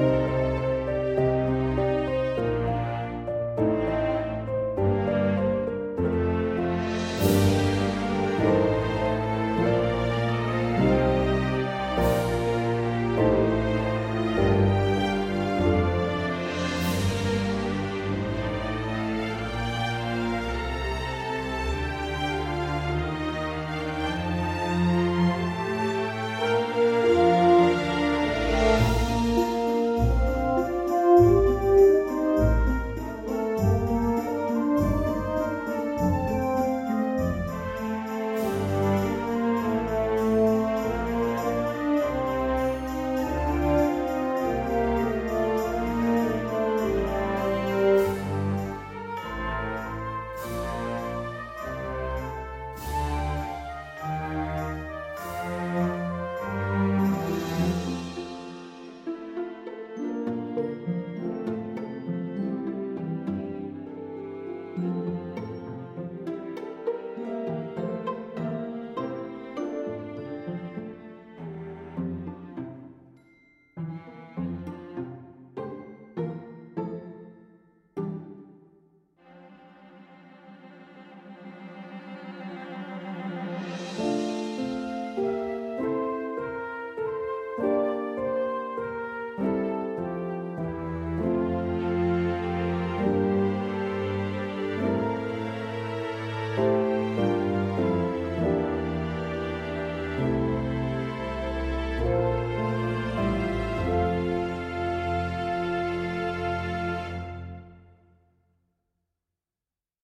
Bye.